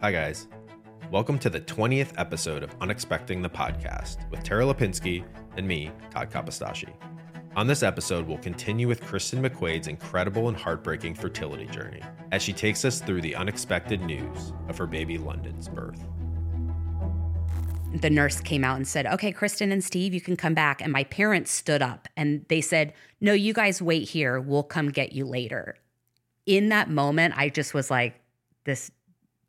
Hi, guys. Welcome to the 20th episode of Unexpecting the Podcast with Tara Lipinski and me, Todd Kapostasy. On this episode, we'll continue with Kristin McQuaid's incredible and heartbreaking fertility journey as she takes us through the unexpected news of her baby London's birth. the nurse came out and said, Okay, Kristin and Steve, you can come back. And my parents stood up and they said, No, you guys wait here. We'll come get you later. In that moment, I just was like, This,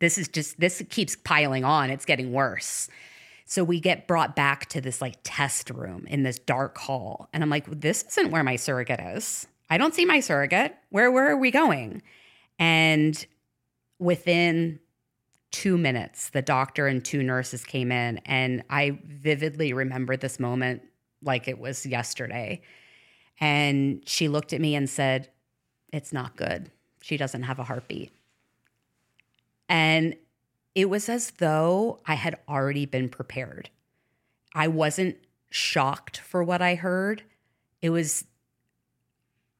this is just, this keeps piling on. It's getting worse. So we get brought back to this like test room in this dark hall. And I'm like, This isn't where my surrogate is. I don't see my surrogate. Where, where are we going? And within two minutes, the doctor and two nurses came in, and I vividly remember this moment like it was yesterday. And she looked at me and said, It's not good. She doesn't have a heartbeat. And it was as though I had already been prepared. I wasn't shocked for what I heard. It was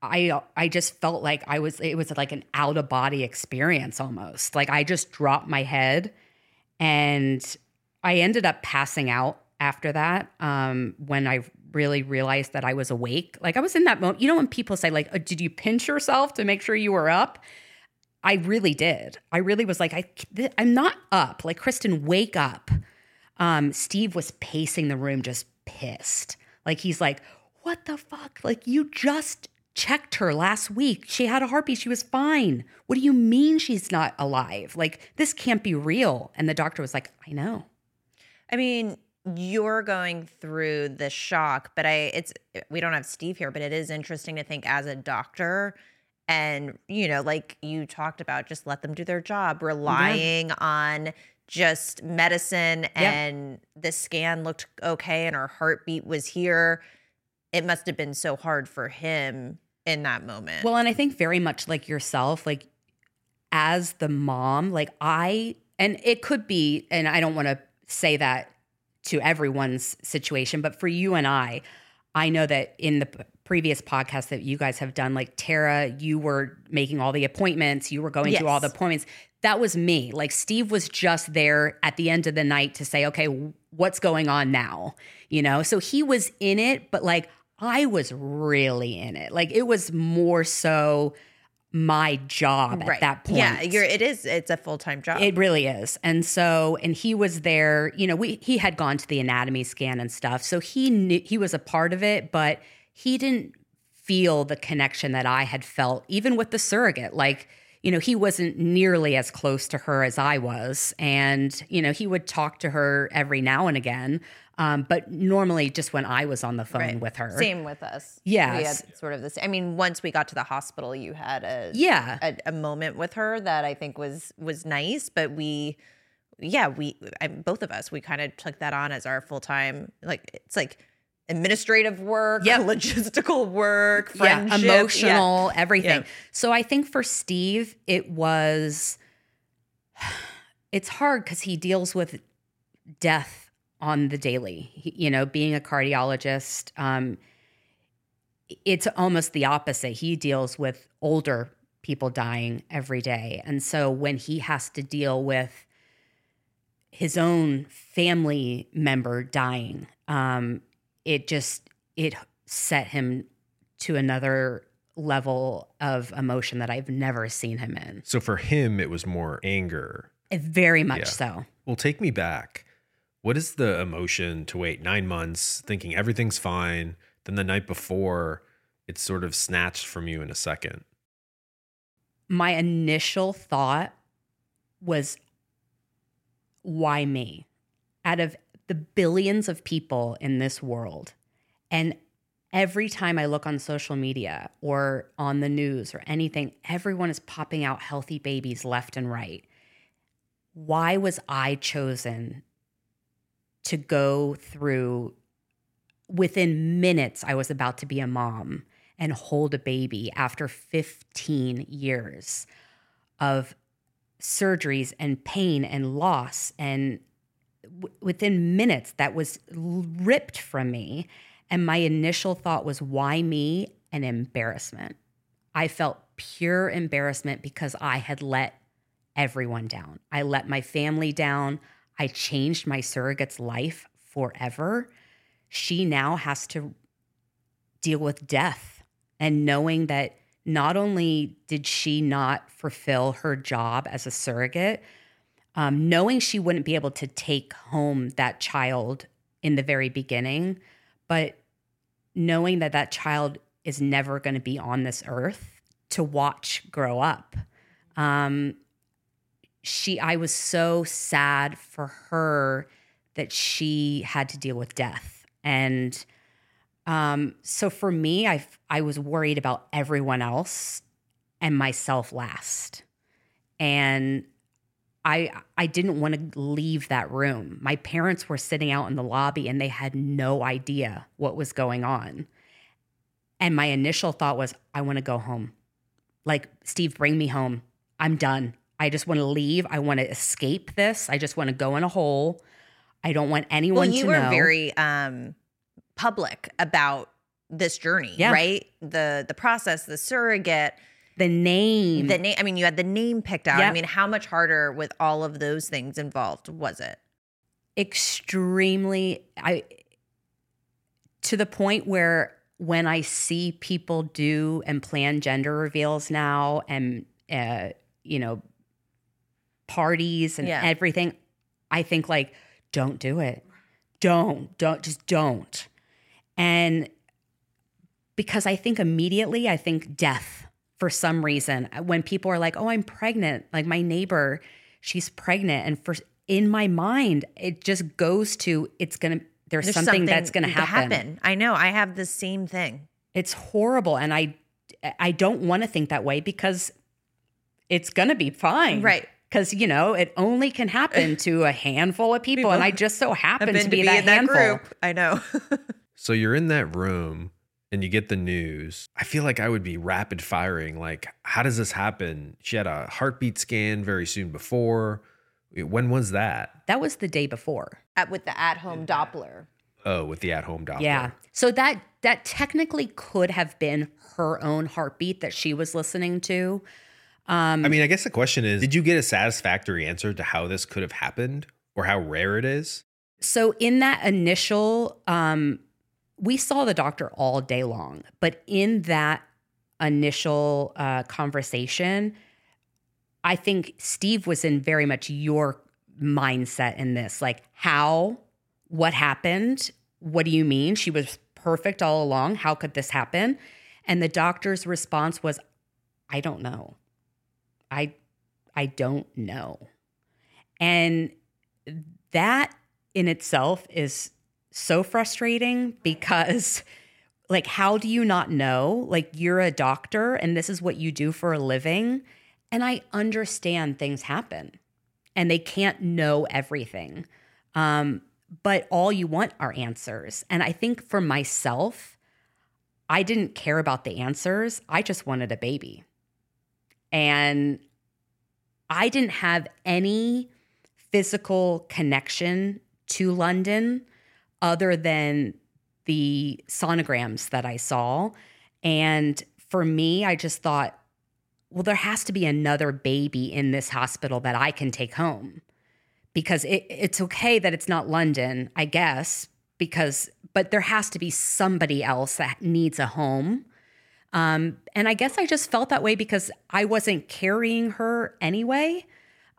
I I just felt like I was it was like an out of body experience almost. Like I just dropped my head and I ended up passing out after that um, when I really realized that I was awake. Like I was in that moment. You know when people say like, oh, "Did you pinch yourself to make sure you were up?" I really did. I really was like, I, th- I'm not up. Like Kristin, wake up. Um, Steve was pacing the room, just pissed. Like he's like, "What the fuck? Like you just checked her last week. She had a heartbeat. She was fine. What do you mean she's not alive? Like this can't be real." And the doctor was like, "I know." I mean, you're going through the shock, but I it's we don't have Steve here, but it is interesting to think as a doctor and you know, like you talked about just let them do their job, relying on just medicine and the scan looked okay and her heartbeat was here. It must have been so hard for him in that moment. Well, and I think very much like yourself, like as the mom, like I, and it could be, and I don't want to say that to everyone's situation, but for you and I, I know that in the previous podcast that you guys have done, like Tara, you were making all the appointments, you were going to all the Yes. appointments. That was me. Like Steve was just there at the end of the night to say, okay, what's going on now? You know, so he was in it, but like I was really in it. Like it was more so my job at that point. Yeah, you're it is it's a full-time job. It really is. And so, and he was there, you know, we he had gone to the anatomy scan and stuff. So he knew he was a part of it, but he didn't feel the connection that I had felt, even with the surrogate. Like, you know, he wasn't nearly as close to her as I was. And, you know, he would talk to her every now and again. Um, but normally just when I was on the phone Right. with her. Same with us. Yeah. Sort of this. I mean, once we got to the hospital, you had a Yeah. a, a moment with her that I think was was nice. But we, yeah, we I, both of us we kind of took that on as our full time. Like it's like administrative work, Yep. logistical work, friendship, yeah, emotional, everything. Yeah. So I think for Steve, it was it's hard because he deals with death on the daily. He- you know, being a cardiologist, um, it's almost the opposite. He deals with older people dying every day, and so when he has to deal with his own family member dying, um, it just it set him to another level of emotion that I've never seen him in. So for him, it was more anger. Uh, very much Yeah. so. Well, take me back. What is the emotion to wait nine months thinking everything's fine? Then the night before, it's sort of snatched from you in a second. My initial thought was, why me? Out of the billions of people in this world, and every time I look on social media or on the news or anything, everyone is popping out healthy babies left and right. Why was I chosen to go through within minutes I was about to be a mom and hold a baby after 15 years of surgeries and pain and loss and w- within minutes that was ripped from me and my initial thought was why me and embarrassment i felt pure embarrassment because i had let everyone down. I let my family down. I changed my surrogate's life forever. She now has to deal with death and knowing that not only did she not fulfill her job as a surrogate, um, knowing she wouldn't be able to take home that child in the very beginning, but knowing that that child is never going to be on this earth to watch grow up. Um, she, I was so sad for her that she had to deal with death. And um, so for me, I I was worried about everyone else and myself last. And I I didn't want to leave that room. My parents were sitting out in the lobby and they had no idea what was going on. And my initial thought was I want to go home. Like Steve bring me home. I'm done. I just want to leave. I want to escape this. I just want to go in a hole. I don't want anyone well, you were know. very um public about this journey, Yeah. right? The the process, the surrogate, the name. the name. I mean, you had the name picked out. I mean, how much harder with all of those things involved was it? extremely I to the point where when I see people do and plan gender reveals now and uh you know parties and Yeah. everything I think like don't do it. Don't don't just don't. And because I think immediately I think death for some reason uh, when people are like, "Oh, I'm pregnant." Like my neighbor, she's pregnant and for in my mind it just goes to it's going to there's, There's something, that's going to happen. I know. I have the same thing. It's horrible and I I don't want to think that way because it's going to be fine. Right. Cuz you know, it only can happen to a handful of people, and I just so happen to be, that handful. I know. So you're in that room and you get the news. I feel like I would be rapid firing. Like, how does this happen? She had a heartbeat scan very soon before. When was that? That was the day before. At, with the at-home Doppler. Oh, with the at home Doppler. Yeah. So that that technically could have been her own heartbeat that she was listening to. Um, I mean, I guess the question is Did you get a satisfactory answer to how this could have happened or how rare it is? so in that initial, um, we saw the doctor all day long, but in that initial uh, conversation, I think Steve was in very much your mindset in this, like how, what happened, what do you mean? She was perfect all along. How could this happen? And the doctor's response was, I don't know. I I don't know. And that in itself is so frustrating because like how do you not know? Like you're a doctor and this is what you do for a living and I understand things happen and they can't know everything. Um but all you want are answers. And I think for myself, I didn't care about the answers. I just wanted a baby. And I didn't have any physical connection to London other than the sonograms that I saw. And for me, I just thought, well, there has to be another baby in this hospital that I can take home because it, it's okay that it's not London, I guess, because, but there has to be somebody else that needs a home. Um, and I guess I just felt that way because I wasn't carrying her anyway.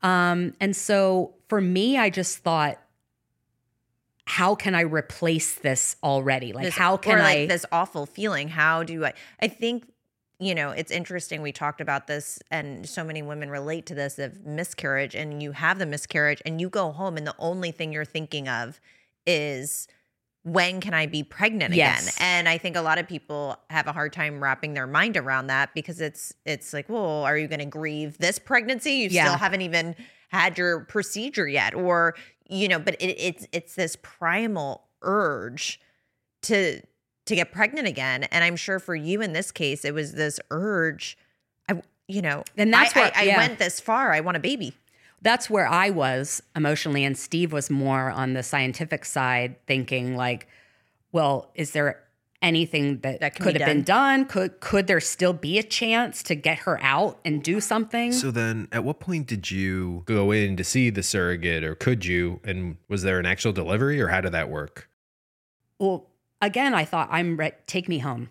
Um, and so for me, I just thought, how can I replace this already? Like, This- how can or I? like this awful feeling? How do I? I think you know it's interesting. We talked about this, and so many women relate to this of miscarriage, and you have the miscarriage, and you go home, and the only thing you're thinking of is when can I be pregnant Yes. again? And I think a lot of people have a hard time wrapping their mind around that because it's it's like, well, are you going to grieve this pregnancy? You Yeah. still haven't even had your procedure yet, or you know, but it, it's it's this primal urge to to get pregnant again and i'm sure for you in this case it was this urge i you know And that's I, I, I yeah. went this far i want a baby that's where I was emotionally, and Steve was more on the scientific side, thinking like, well, is there anything that, That could be have been done? Could could there still be a chance to get her out and do something? So then, at what point did you go in to see the surrogate, or could you? And was there an actual delivery, or how did that work? well, again, I thought I'm re- take me home,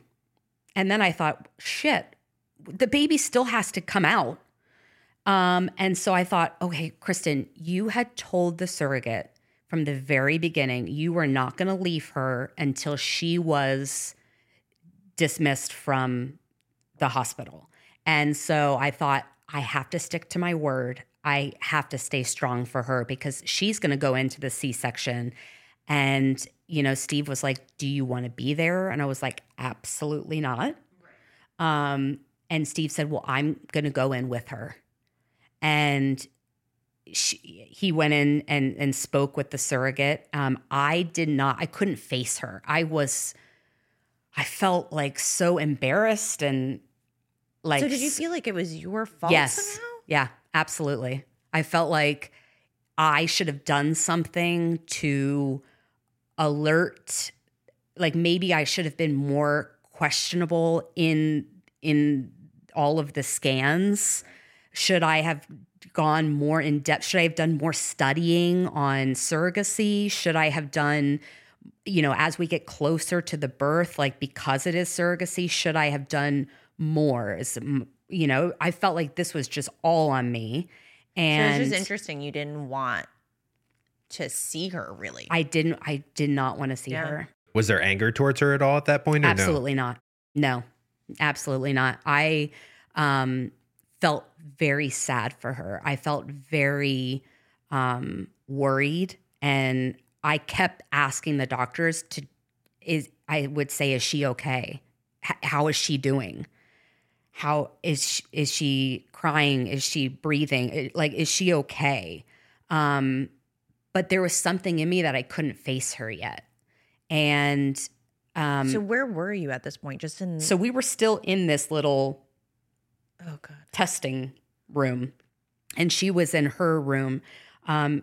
and then I thought, shit, the baby still has to come out. Um, and so I thought, okay, Kristin, you had told the surrogate from the very beginning you were not going to leave her until she was dismissed from the hospital. And so I thought, I have to stick to my word. I have to stay strong for her because she's going to go into the C section. And, you know, Steve was like, Do you want to be there? And I was like, Absolutely not. Um, and Steve said, Well, I'm going to go in with her. And she, he went in and, and spoke with the surrogate. Um, I did not, I couldn't face her. I was, I felt like so embarrassed and like. so did you feel like it was your fault Yes. somehow? Yeah, absolutely. I felt like I should have done something to alert like maybe I should have been more questionable in in all of the scans. Should I have gone more in depth? Should I have done more studying on surrogacy? Should I have done you know, as we get closer to the birth, like because it is surrogacy, should I have done more? Is you know, I felt like this was just all on me, So and it's just interesting. You didn't want to see her really. I didn't. I did not want to see Yeah. her. Was there anger towards her at all at that point? Or Absolutely not. No, absolutely not. I um, felt very sad for her. I felt very um, worried, and I kept asking the doctors to. Is I would say, is she okay? H- how is she doing? How is she, is she crying? Is she breathing? Like, is she okay? Um, but there was something in me that I couldn't face her yet, and um, so where were you at this point? Just in so we were still in this little oh god. testing room, and she was in her room. Um,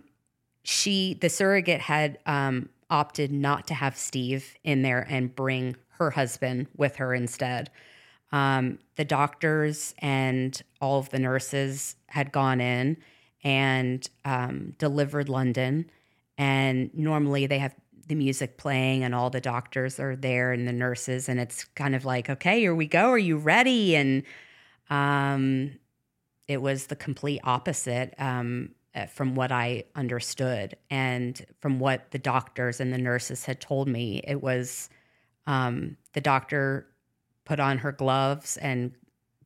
she, the surrogate, had um, opted not to have Steve in there and bring her husband with her instead. Um, the doctors and all of the nurses had gone in and um, delivered London. And normally they have the music playing, and all the doctors are there and the nurses, and it's kind of like, okay, here we go. Are you ready? And um, it was the complete opposite um, uh, from what I understood, and from what the doctors and the nurses had told me. It was um, the doctor put on her gloves and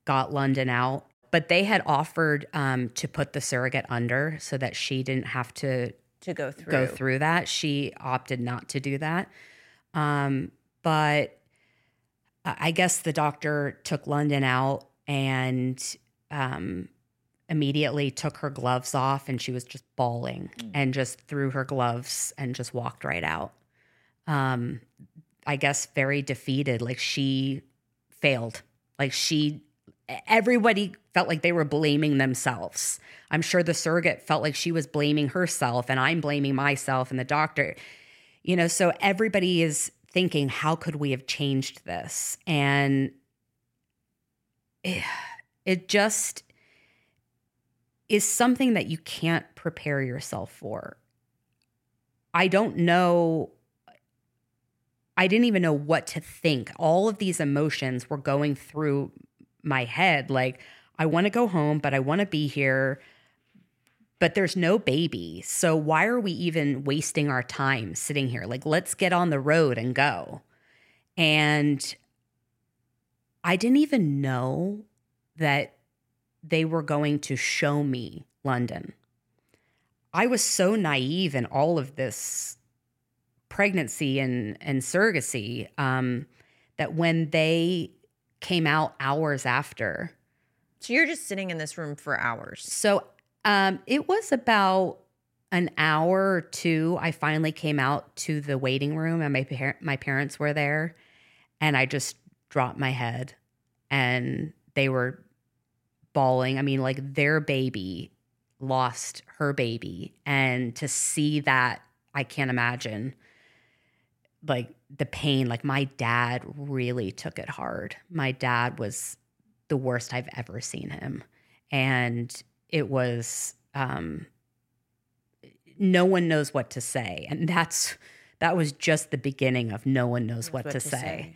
got London out. But they had offered um, to put the surrogate under so that she didn't have to To go through. go through that. She opted not to do that. Um, but I I guess the doctor took London out and um, immediately took her gloves off, and she was just bawling and just threw her gloves and just walked right out. Um, I guess very defeated, like she failed. Like she, everybody felt like they were blaming themselves. I'm sure the surrogate felt like she was blaming herself, and I'm blaming myself and the doctor. You know, so everybody is thinking, how could we have changed this? And it, it just is something that you can't prepare yourself for. I don't know. I didn't even know what to think. All of these emotions were going through my head. Like, I want to go home, but I want to be here. But there's no baby. So why are we even wasting our time sitting here? Like, let's get on the road and go. And I didn't even know that they were going to show me London. I was so naive in all of this pregnancy and, and surrogacy um, that when they came out hours after, So you're just sitting in this room for hours. so um, it was about an hour or two. I finally came out to the waiting room, and my par- my parents were there, and I just dropped my head, and they were bawling. I mean, like their baby lost her baby, and to see that, I can't imagine. Like the pain, like my dad really took it hard. My dad was the worst I've ever seen him. And it was, um, no one knows what to say. And that's, that was just the beginning of no one knows what, to, say.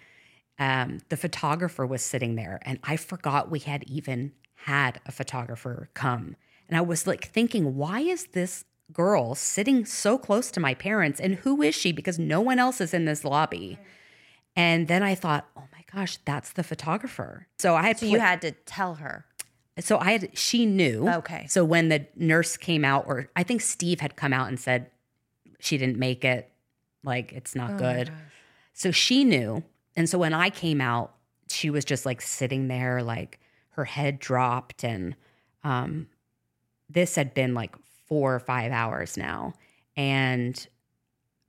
Um, the photographer was sitting there and I forgot we had even had a photographer come. And I was like thinking, why is this girl sitting so close to my parents and who is she? Because no one else is in this lobby. And then i thought oh my gosh that's the photographer. So i had So you had to tell her. so i had she knew. Okay. so when the nurse came out or i think steve had come out and said she didn't make it. Like it's Oh not good. so she knew and so when i came out she was just like sitting there like her head dropped and um this had been like four or five hours now and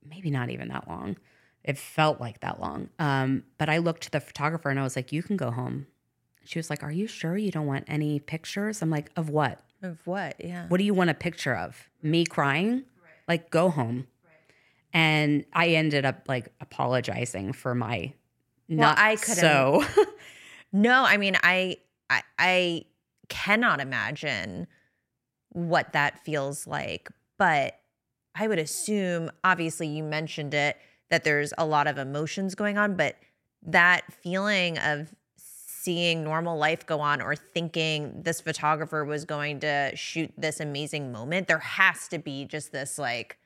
maybe not even that long it felt like that long um but i looked to the photographer and i was like you can go home she was like are you sure you don't want any pictures i'm like of what Of what? Yeah. what do you want a picture of? Me crying? Like, go home. And I ended up like apologizing for my not I couldn't- so. No, I mean, I, I, I cannot imagine what that feels like. But I would assume, obviously, you mentioned it, that there's a lot of emotions going on, but that feeling of seeing normal life go on or thinking this photographer was going to shoot this amazing moment, there has to be just this like,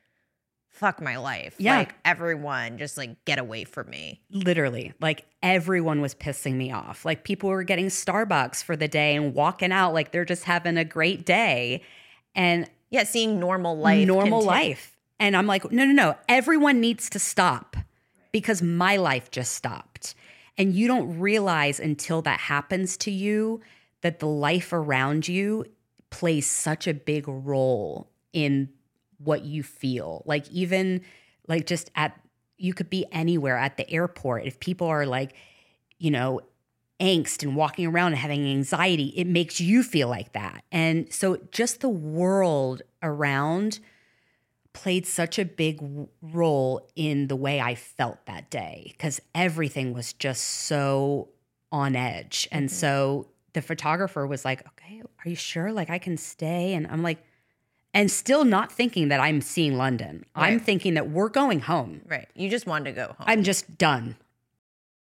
fuck my life. Yeah. Like everyone just like get away from me. Literally, like everyone was pissing me off. Like people were getting Starbucks for the day and walking out like they're just having a great day. And Yeah, seeing normal life. normal conti- life. And I'm like, no, no, no. Everyone needs to stop because my life just stopped. And you don't realize until that happens to you that the life around you plays such a big role in what you feel. Like, even like just at, you could be anywhere at the airport. If people are like, you know, angst and walking around and having anxiety, it makes you feel like that. And so just the world around played such a big role in the way I felt that day because everything was just so on edge. And mm-hmm. so the photographer was like, okay, are you sure? Like, I can stay? And I'm like, and still not thinking that I'm seeing London. I'm thinking that we're going home. Right. You just wanted to go home. I'm just done.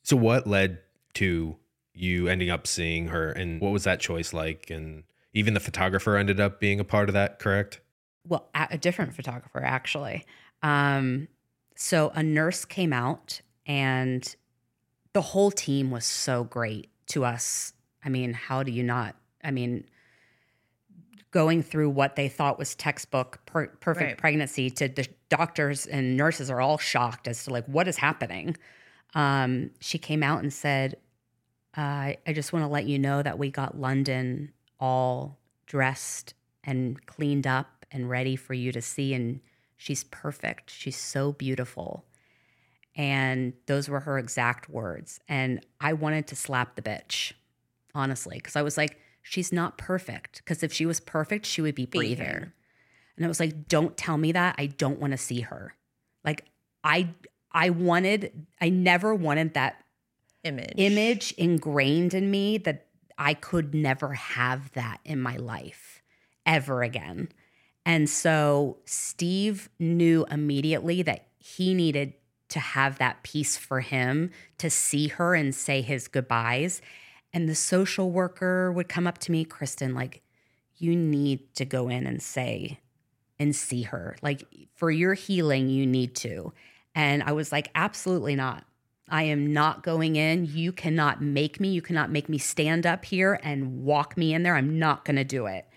So what led to you ending up seeing her and what was that choice like? And even the photographer ended up being a part of that, correct? well a, a different photographer actually um so a nurse came out and the whole team was so great to us i mean how do you not i mean going through what they thought was textbook per- perfect Right. pregnancy to the doctors and nurses are all shocked as to like what is happening um she came out and said uh, i just want to let you know that we got london all dressed and cleaned up and ready for you to see. And she's perfect. She's so beautiful. And those were her exact words. And I wanted to slap the bitch, honestly, because I was like, she's not perfect. Because if she was perfect, she would be breathing. And I was like, don't tell me that. I don't want to see her. Like, I, I wanted, I never wanted that image. image ingrained in me that I could never have that in my life ever again. And so Steve knew immediately that he needed to have that piece for him to see her and say his goodbyes. And the social worker would come up to me, Kristin, like, you need to go in and say and see her. Like, for your healing, you need to. And I was like, absolutely not. I am not going in. You cannot make me. You cannot make me stand up here and walk me in there. I'm not going to do it.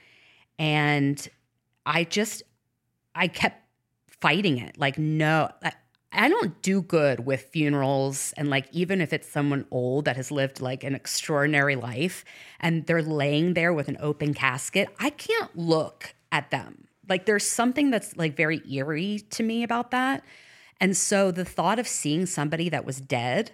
And I just, I kept fighting it. Like, no, I, don't do good with funerals. And like, even if it's someone old that has lived like an extraordinary life and they're laying there with an open casket, I can't look at them. Like, there's something that's like very eerie to me about that. And so the thought of seeing somebody that was dead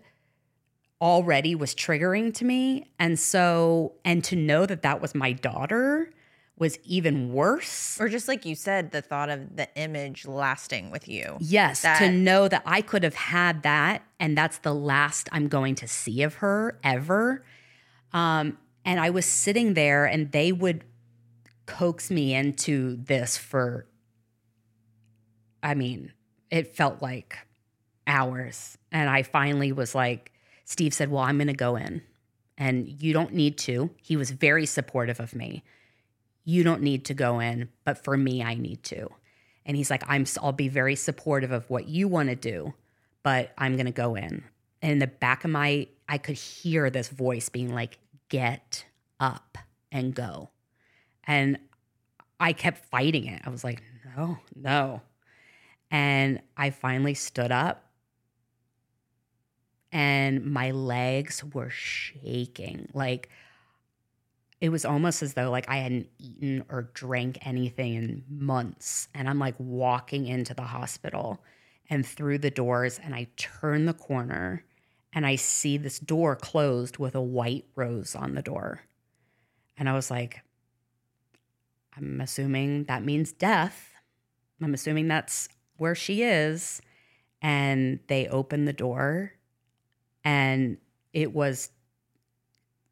already was triggering to me. And so, and to know that that was my daughter was even worse. Or just like you said, the thought of the image lasting with you. Yes, That- to know that I could have had that and that's the last I'm going to see of her ever. Um, and I was sitting there and they would coax me into this for, I mean, it felt like hours. And I finally was like, Steve said, Well, I'm going to go in and you don't need to. He was very supportive of me. You don't need to go in, but for me, I need to. And he's like, I'm, I'll be very supportive of what you want to do, but I'm going to go in. And in the back of my, I could hear this voice being like, get up and go. And I kept fighting it. I was like, no, no. And I finally stood up and my legs were shaking. Like it was almost as though like I hadn't eaten or drank anything in months. And I'm like walking into the hospital and through the doors and I turn the corner and I see this door closed with a white rose on the door. And I was like, I'm assuming that means death. I'm assuming that's where she is. And they opened the door, and it was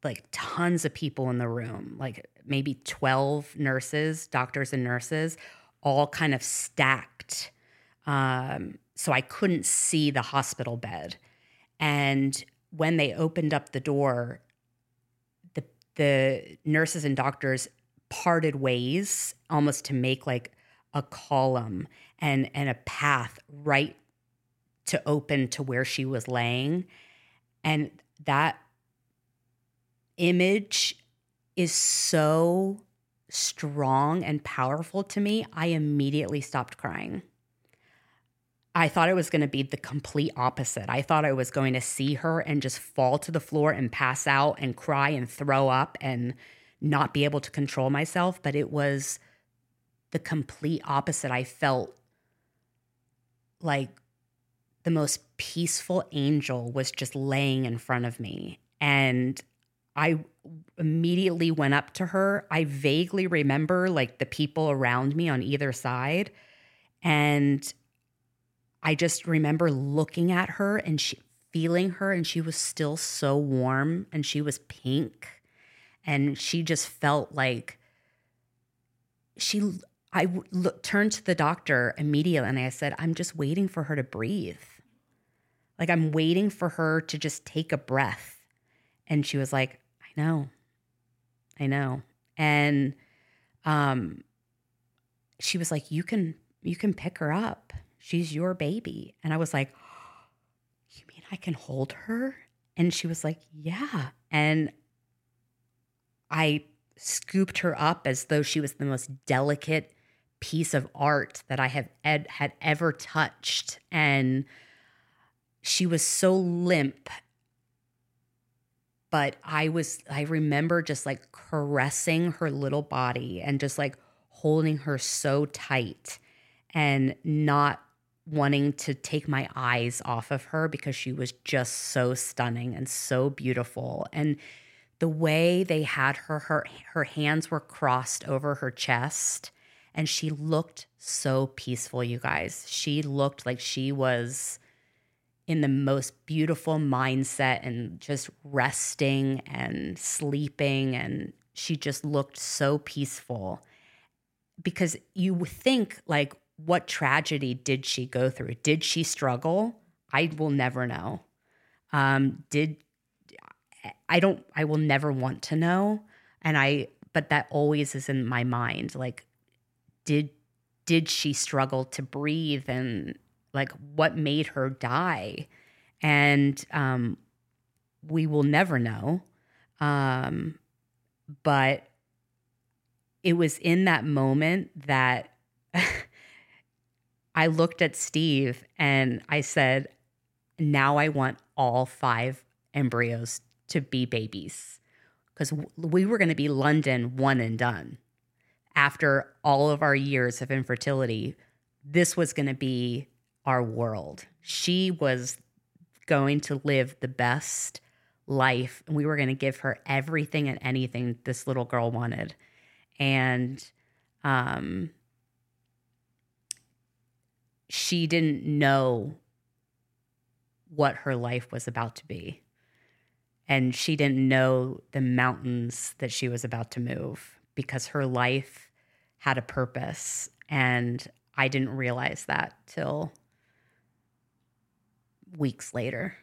like tons of people in the room, like maybe 12 nurses, doctors, and nurses, all kind of stacked. Um, so I couldn't see the hospital bed. And when they opened up the door, the the nurses and doctors parted ways almost to make like a column and and a path right to open to where she was laying and that image is so strong and powerful to me i immediately stopped crying I thought it was going to be the complete opposite. I thought I was going to see her and just fall to the floor and pass out and cry and throw up and not be able to control myself. But it was the complete opposite. I felt like the most peaceful angel was just laying in front of me. And I immediately went up to her. I vaguely remember like the people around me on either side. And I just remember looking at her and she feeling her and she was still so warm and she was pink and she just felt like she I look, turned to the doctor immediately and I said I'm just waiting for her to breathe. Like I'm waiting for her to just take a breath. And she was like, "I know. I know." And um she was like, "You can you can pick her up." she's your baby. And I was like, You mean I can hold her? And she was like, Yeah. And I scooped her up as though she was the most delicate piece of art that I have ed- had ever touched. And she was so limp. But I was, I remember just like caressing her little body and just like holding her so tight and not wanting to take my eyes off of her because she was just so stunning and so beautiful. And the way they had her her her hands were crossed over her chest and she looked so peaceful you guys. She looked like she was in the most beautiful mindset and just resting and sleeping and she just looked so peaceful because you think like what tragedy did she go through? Did she struggle? I will never know. Um, did I don't I will never want to know. And I but that always is in my mind. Like, did did she struggle to breathe and like what made her die? And um we will never know. Um, but it was in that moment that I looked at Steve and I said, now I want all five embryos to be babies because we were going to be London one and done. After all of our years of infertility, this was going to be our world. She was going to live the best life, and we were going to give her everything and anything this little girl wanted. and um, she didn't know what her life was about to be. And she didn't know the mountains that she was about to move because her life had a purpose. And I didn't realize that till weeks later.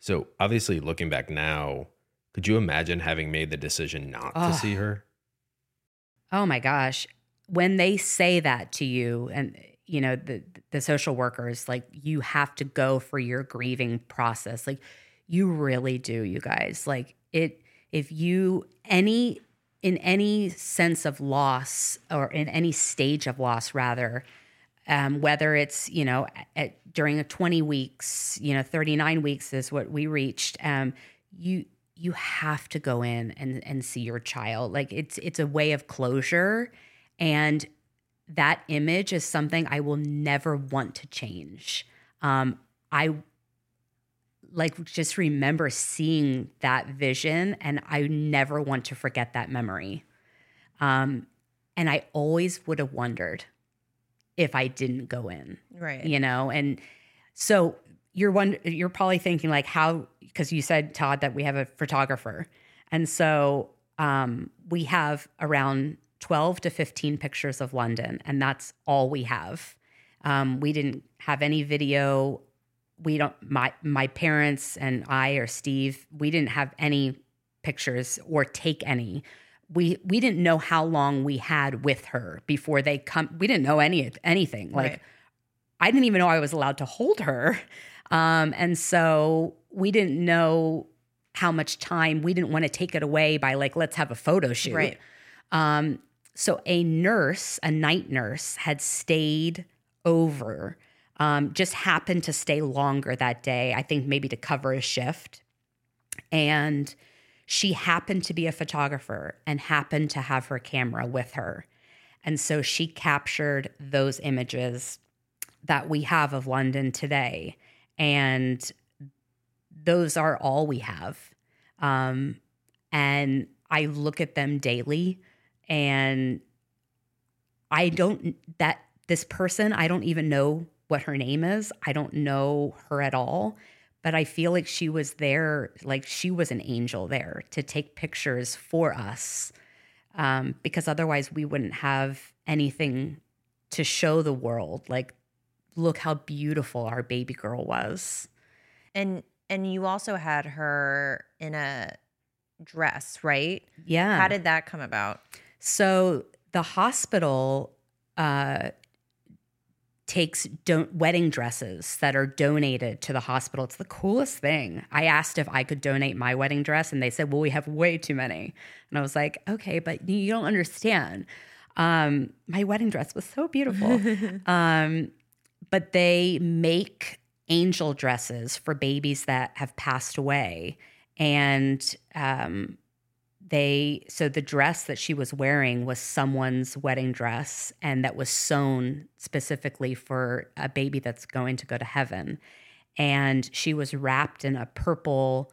So, obviously, looking back now, could you imagine having made the decision not Ugh. to see her? Oh my gosh. When they say that to you and you know the the social workers like you have to go for your grieving process like you really do you guys like it if you any in any sense of loss or in any stage of loss rather um, whether it's you know at, during a 20 weeks you know 39 weeks is what we reached um, you you have to go in and and see your child like it's it's a way of closure and that image is something I will never want to change. Um, I like just remember seeing that vision, and I never want to forget that memory. Um, and I always would have wondered if I didn't go in, Right. you know. And so you're one, you're probably thinking like how because you said Todd that we have a photographer, and so um, we have around 12 to 15 pictures of London, and that's all we have. Um, we didn't have any video. We don't. My my parents and I or Steve, we didn't have any pictures or take any. We we didn't know how long we had with her before they come. We didn't know any anything. Like Right. I didn't even know I was allowed to hold her, um, and so we didn't know how much time. We didn't want to take it away by like let's have a photo shoot. Right. Um, so a nurse, a night nurse, had stayed over, um, just happened to stay longer that day, I think maybe to cover a shift. And she happened to be a photographer and happened to have her camera with her. And so she captured those images that we have of London today. And those are all we have. Um, and I look at them daily and I don't that this person, I don't even know what her name is. I don't know her at all, but I feel like she was there, like she was an angel there to take pictures for us. Um, because otherwise we wouldn't have anything to show the world. Like, look how beautiful our baby girl was. And and you also had her in a dress, right? Yeah. How did that come about? So the hospital uh, takes don- wedding dresses that are donated to the hospital. It's the coolest thing. I asked if I could donate my wedding dress, and they said, "Well, we have way too many." And I was like, "Okay, but you don't understand. Um, my wedding dress was so beautiful." um, but they make angel dresses for babies that have passed away, and um, they so the dress that she was wearing was someone's wedding dress and that was sewn specifically for a baby that's going to go to heaven. And she was wrapped in a purple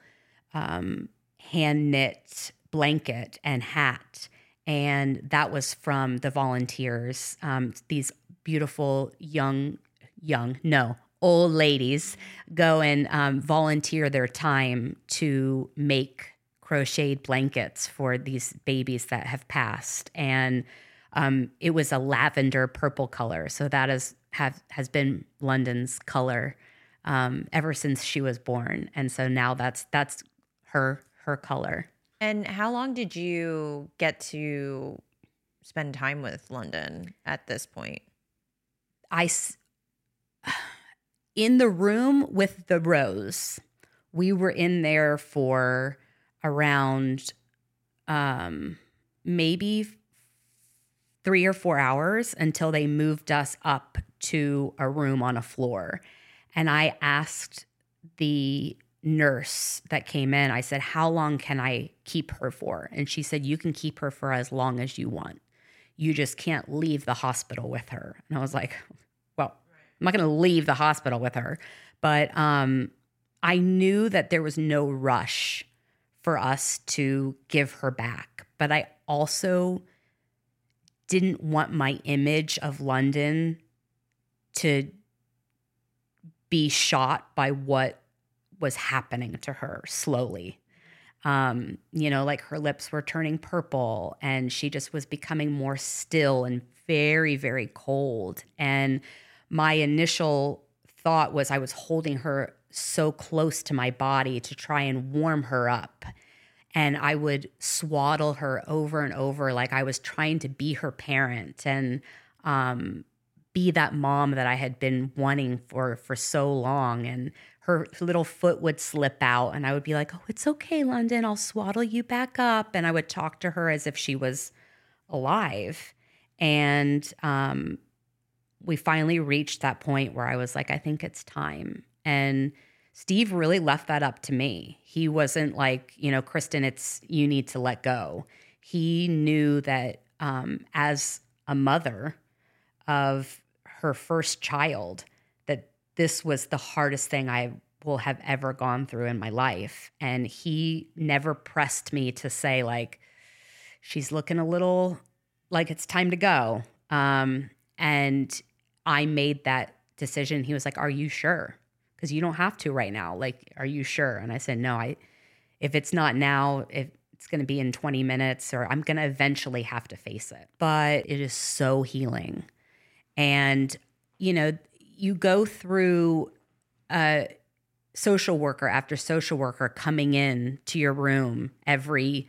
um, hand knit blanket and hat. And that was from the volunteers um, these beautiful young young no old ladies go and um, volunteer their time to make crocheted blankets for these babies that have passed and um, it was a lavender purple color so that is have has been london's color um, ever since she was born and so now that's that's her her color And how long did you get to spend time with London at this point? I s- in the room with the rose. We were in there for around um maybe 3 or 4 hours until they moved us up to a room on a floor. And I asked the nurse that came in, I said, How long can I keep her for? And she said, You can keep her for as long as you want. You just can't leave the hospital with her. And I was like, Well, I'm not going to leave the hospital with her. But um, I knew that there was no rush for us to give her back. But I also didn't want my image of London to be shot by what was happening to her slowly. Um, you know, like her lips were turning purple and she just was becoming more still and very, very cold. And my initial thought was I was holding her so close to my body to try and warm her up. And I would swaddle her over and over like I was trying to be her parent and um, be that mom that I had been wanting for for so long. And her little foot would slip out, and I would be like, "Oh, it's okay, London. I'll swaddle you back up." And I would talk to her as if she was alive. And um, we finally reached that point where I was like, I think it's time. And Steve really left that up to me. He wasn't like, you know, Kristin, it's you need to let go. He knew that um, as a mother of her first child, that this was the hardest thing I will have ever gone through in my life. And he never pressed me to say, like, she's looking a little like it's time to go. Um, and I made that decision. He was like, Are you sure? Because you don't have to right now. Like, are you sure? And I said, No, I if it's not now, if it's gonna be in 20 minutes, or I'm gonna eventually have to face it. But it is so healing. And, you know, you go through a social worker after social worker coming in to your room every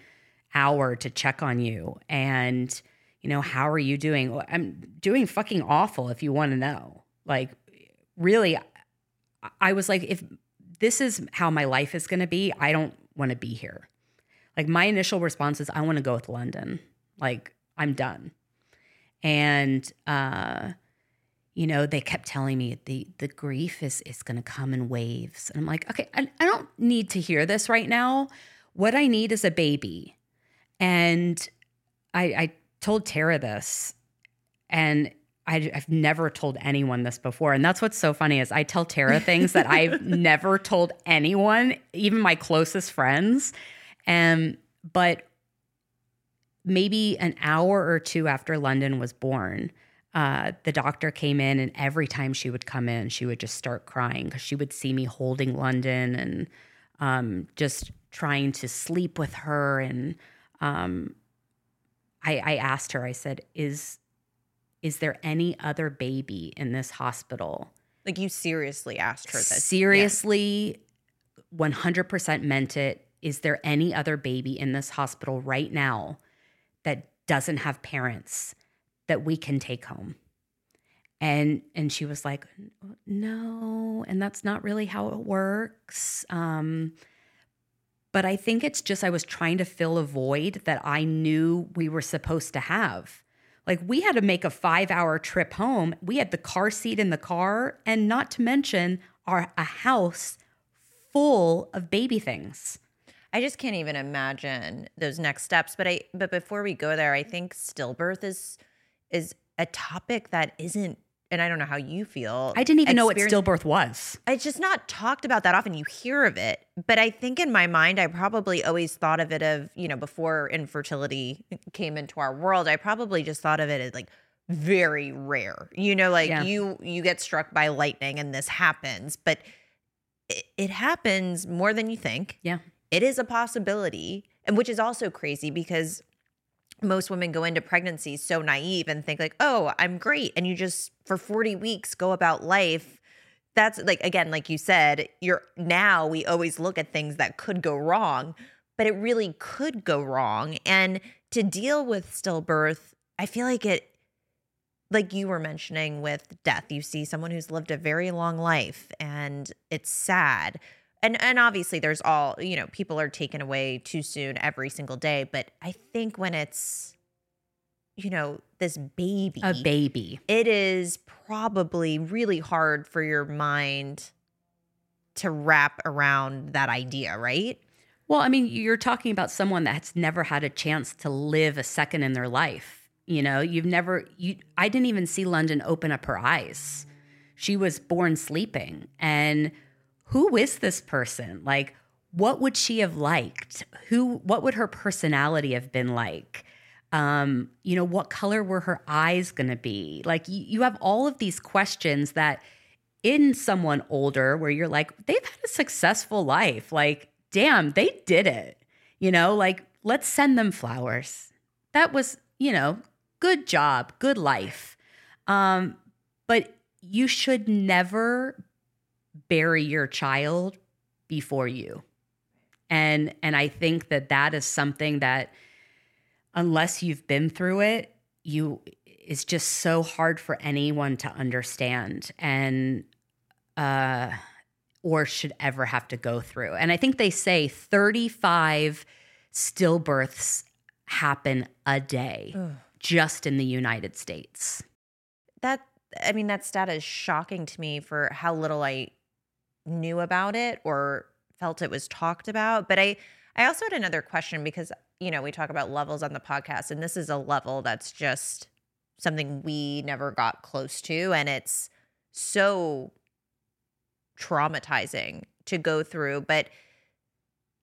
hour to check on you and you know, how are you doing? I'm doing fucking awful if you want to know. Like, really, I was like, if this is how my life is going to be, I don't want to be here. Like, my initial response is, I want to go with London. Like, I'm done. And, uh, you know, they kept telling me the the grief is is going to come in waves. And I'm like, okay, I, I don't need to hear this right now. What I need is a baby. And I, I told Tara this, and I, have never told anyone this before. And that's what's so funny is I tell Tara things that I've never told anyone, even my closest friends. And but maybe an hour or two after London was born, uh, the doctor came in, and every time she would come in, she would just start crying because she would see me holding London and um, just trying to sleep with her and um, I, I asked her, I said, is is there any other baby in this hospital? Like you seriously asked her this. Seriously, yeah. 100% meant it. Is there any other baby in this hospital right now that doesn't have parents that we can take home? And and she was like, "No, and that's not really how it works." Um but I think it's just I was trying to fill a void that I knew we were supposed to have. Like we had to make a five hour trip home. We had the car seat in the car, and not to mention our a house full of baby things. I just can't even imagine those next steps. But I but before we go there, I think stillbirth is is a topic that isn't and I don't know how you feel. I didn't even know what stillbirth was. It's just not talked about that often. You hear of it, but I think in my mind, I probably always thought of it of you know before infertility came into our world. I probably just thought of it as like very rare. You know, like yeah. you you get struck by lightning and this happens, but it, it happens more than you think. Yeah, it is a possibility, and which is also crazy because most women go into pregnancy so naive and think like, "Oh, I'm great." And you just for 40 weeks go about life. That's like again, like you said, you're now we always look at things that could go wrong, but it really could go wrong. And to deal with stillbirth, I feel like it like you were mentioning with death, you see someone who's lived a very long life and it's sad and and obviously there's all you know people are taken away too soon every single day but i think when it's you know this baby a baby. it is probably really hard for your mind to wrap around that idea right? Well i mean you're talking about someone that's never had a chance to live a second in their life you know? You've never you i didn't even see london open up her eyes. She was born sleeping and who is this person? Like, what would she have liked? Who, what would her personality have been like? Um, you know, what color were her eyes going to be? Like, you, you have all of these questions that in someone older, where you're like, they've had a successful life. Like, damn, they did it. You know, like, let's send them flowers. That was, you know, good job, good life. Um, but you should never bury your child before you. And and I think that that is something that unless you've been through it, you is just so hard for anyone to understand and uh or should ever have to go through. And I think they say 35 stillbirths happen a day Ugh. just in the United States. That I mean, that stat is shocking to me for how little I knew about it or felt it was talked about. But I I also had another question because you know we talk about levels on the podcast, and this is a level that's just something we never got close to, and it's so traumatizing to go through. But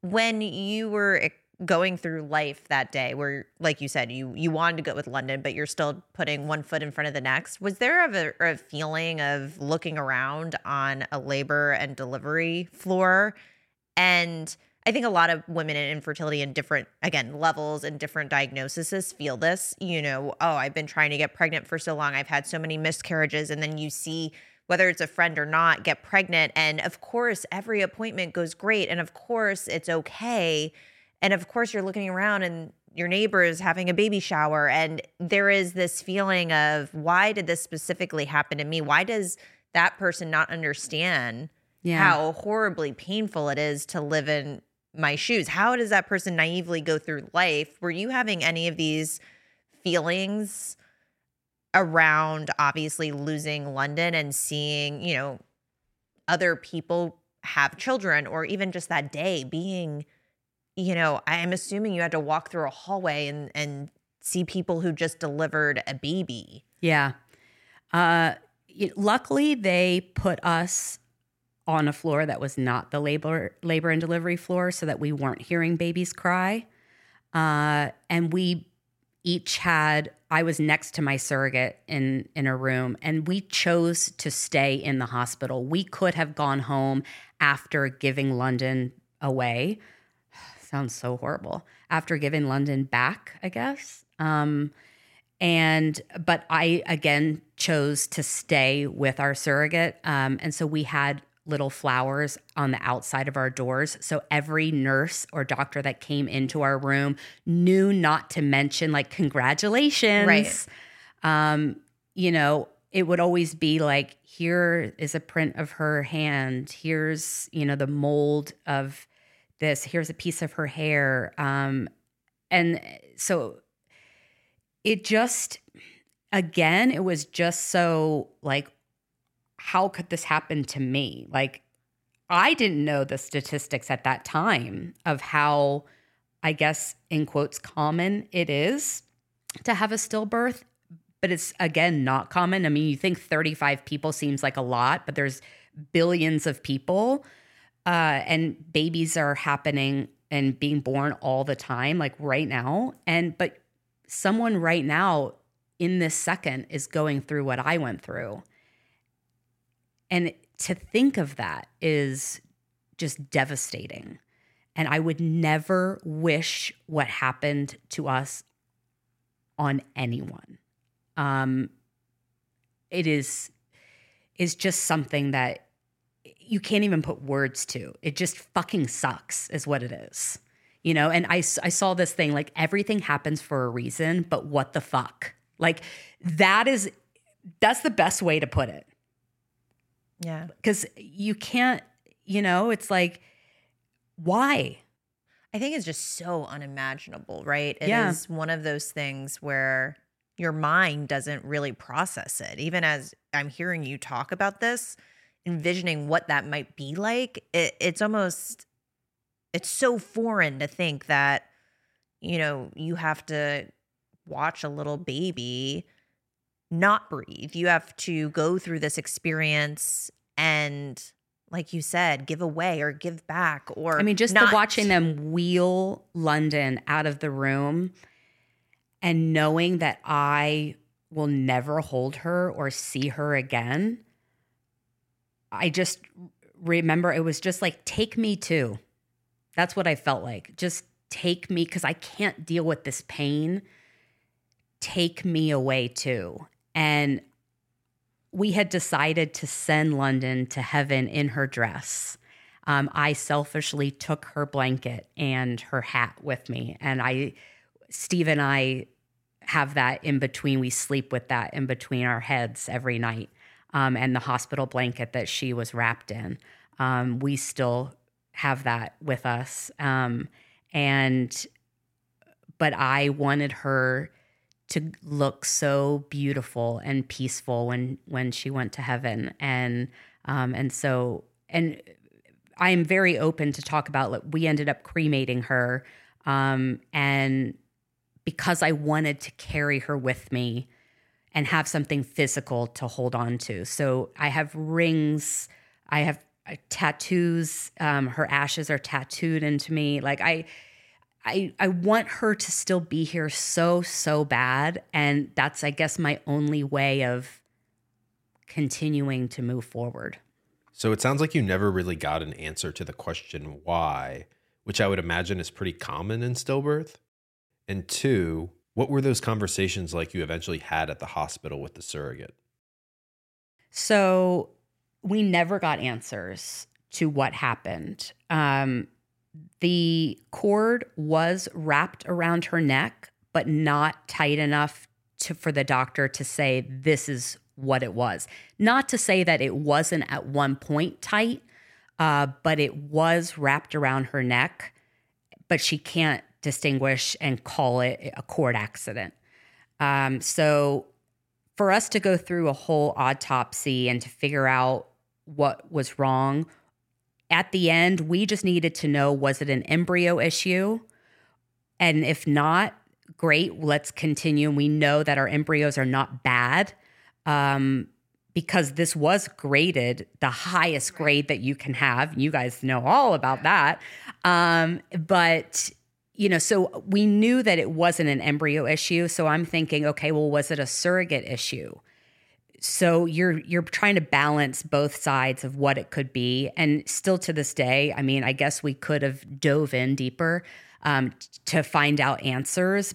when you were going through life that day where like you said you you wanted to go with london but you're still putting one foot in front of the next. Was there a, a feeling of looking around on a labor and delivery floor? And i think a lot of women in infertility in different again levels and different diagnoses feel this you know oh i've been trying to get pregnant for so long. I've had so many miscarriages. And then you see whether it's a friend or not get pregnant. And of course every appointment goes great. And of course it's okay and of course, you're looking around and your neighbor is having a baby shower. And there is this feeling of why did this specifically happen to me? Why does that person not understand Yeah. how horribly painful it is to live in my shoes? How does that person naively go through life? Were you having any of these feelings around obviously losing London and seeing, you know, other people have children or even just that day being you know, I'm assuming you had to walk through a hallway and and see people who just delivered a baby. Yeah. Uh, luckily, they put us on a floor that was not the labor labor and delivery floor, so that we weren't hearing babies cry. Uh, and we each had. I was next to my surrogate in in a room, and we chose to stay in the hospital. We could have gone home after giving London away. Sounds so horrible. After giving London back, I guess. Um, and but I again chose to stay with our surrogate, um, and so we had little flowers on the outside of our doors. So every nurse or doctor that came into our room knew not to mention like congratulations. Right. Um, you know, it would always be like here is a print of her hand. Here's you know the mold of this. Here's a piece of her hair. Um, and so it just again it was just so like how could this happen to me like i didn't know the statistics at that time of how i guess in quotes common it is to have a stillbirth but it's again not common i mean you think 35 people seems like a lot but there's billions of people uh, and babies are happening and being born all the time like right now and but someone right now in this second is going through what I went through. And to think of that is just devastating. And I would never wish what happened to us on anyone. Um, it is is just something that you can't even put words to. It just fucking sucks, is what it is. You know, and I, I saw this thing like everything happens for a reason, but what the fuck? Like that is that's the best way to put it. Yeah. Cuz you can't, you know, it's like why? I think it's just so unimaginable, right? It is Yeah. one of those things where your mind doesn't really process it. Even as I'm hearing you talk about this, envisioning what that might be like, it, it's almost it's so foreign to think that you know, you have to watch a little baby not breathe. You have to go through this experience and like you said, give away or give back or I mean, just not- the watching them wheel London out of the room and knowing that I will never hold her or see her again, I just remember it was just like, take me too. That's what I felt like. Just take me because I can't deal with this pain. Take me away too. And we had decided to send London to heaven in her dress. Um, I selfishly took her blanket and her hat with me. And I, Steve and I have that in between. We sleep with that in between our heads every night. Um, and the hospital blanket that she was wrapped in. Um, we still have that with us. Um, and, but I wanted her to look so beautiful and peaceful when when she went to heaven and um and so and I am very open to talk about like we ended up cremating her um and because I wanted to carry her with me and have something physical to hold on to. So I have rings, I have uh, tattoos, um her ashes are tattooed into me. Like I I, I want her to still be here so, so bad. And that's, I guess, my only way of continuing to move forward. So it sounds like you never really got an answer to the question why, which I would imagine is pretty common in stillbirth. And two, what were those conversations like you eventually had at the hospital with the surrogate? So we never got answers to what happened. Um, the cord was wrapped around her neck, but not tight enough to, for the doctor to say this is what it was. Not to say that it wasn't at one point tight, uh, but it was wrapped around her neck, but she can't distinguish and call it a cord accident. Um, so for us to go through a whole autopsy and to figure out what was wrong at the end, we just needed to know was it an embryo issue? And if not, great, let's continue. And we know that our embryos are not bad um, because this was graded the highest grade that you can have. You guys know all about that. Um, but you know, so we knew that it wasn't an embryo issue. So I'm thinking, okay, well, was it a surrogate issue? so you're you're trying to balance both sides of what it could be and still to this day i mean i guess we could have dove in deeper um, to find out answers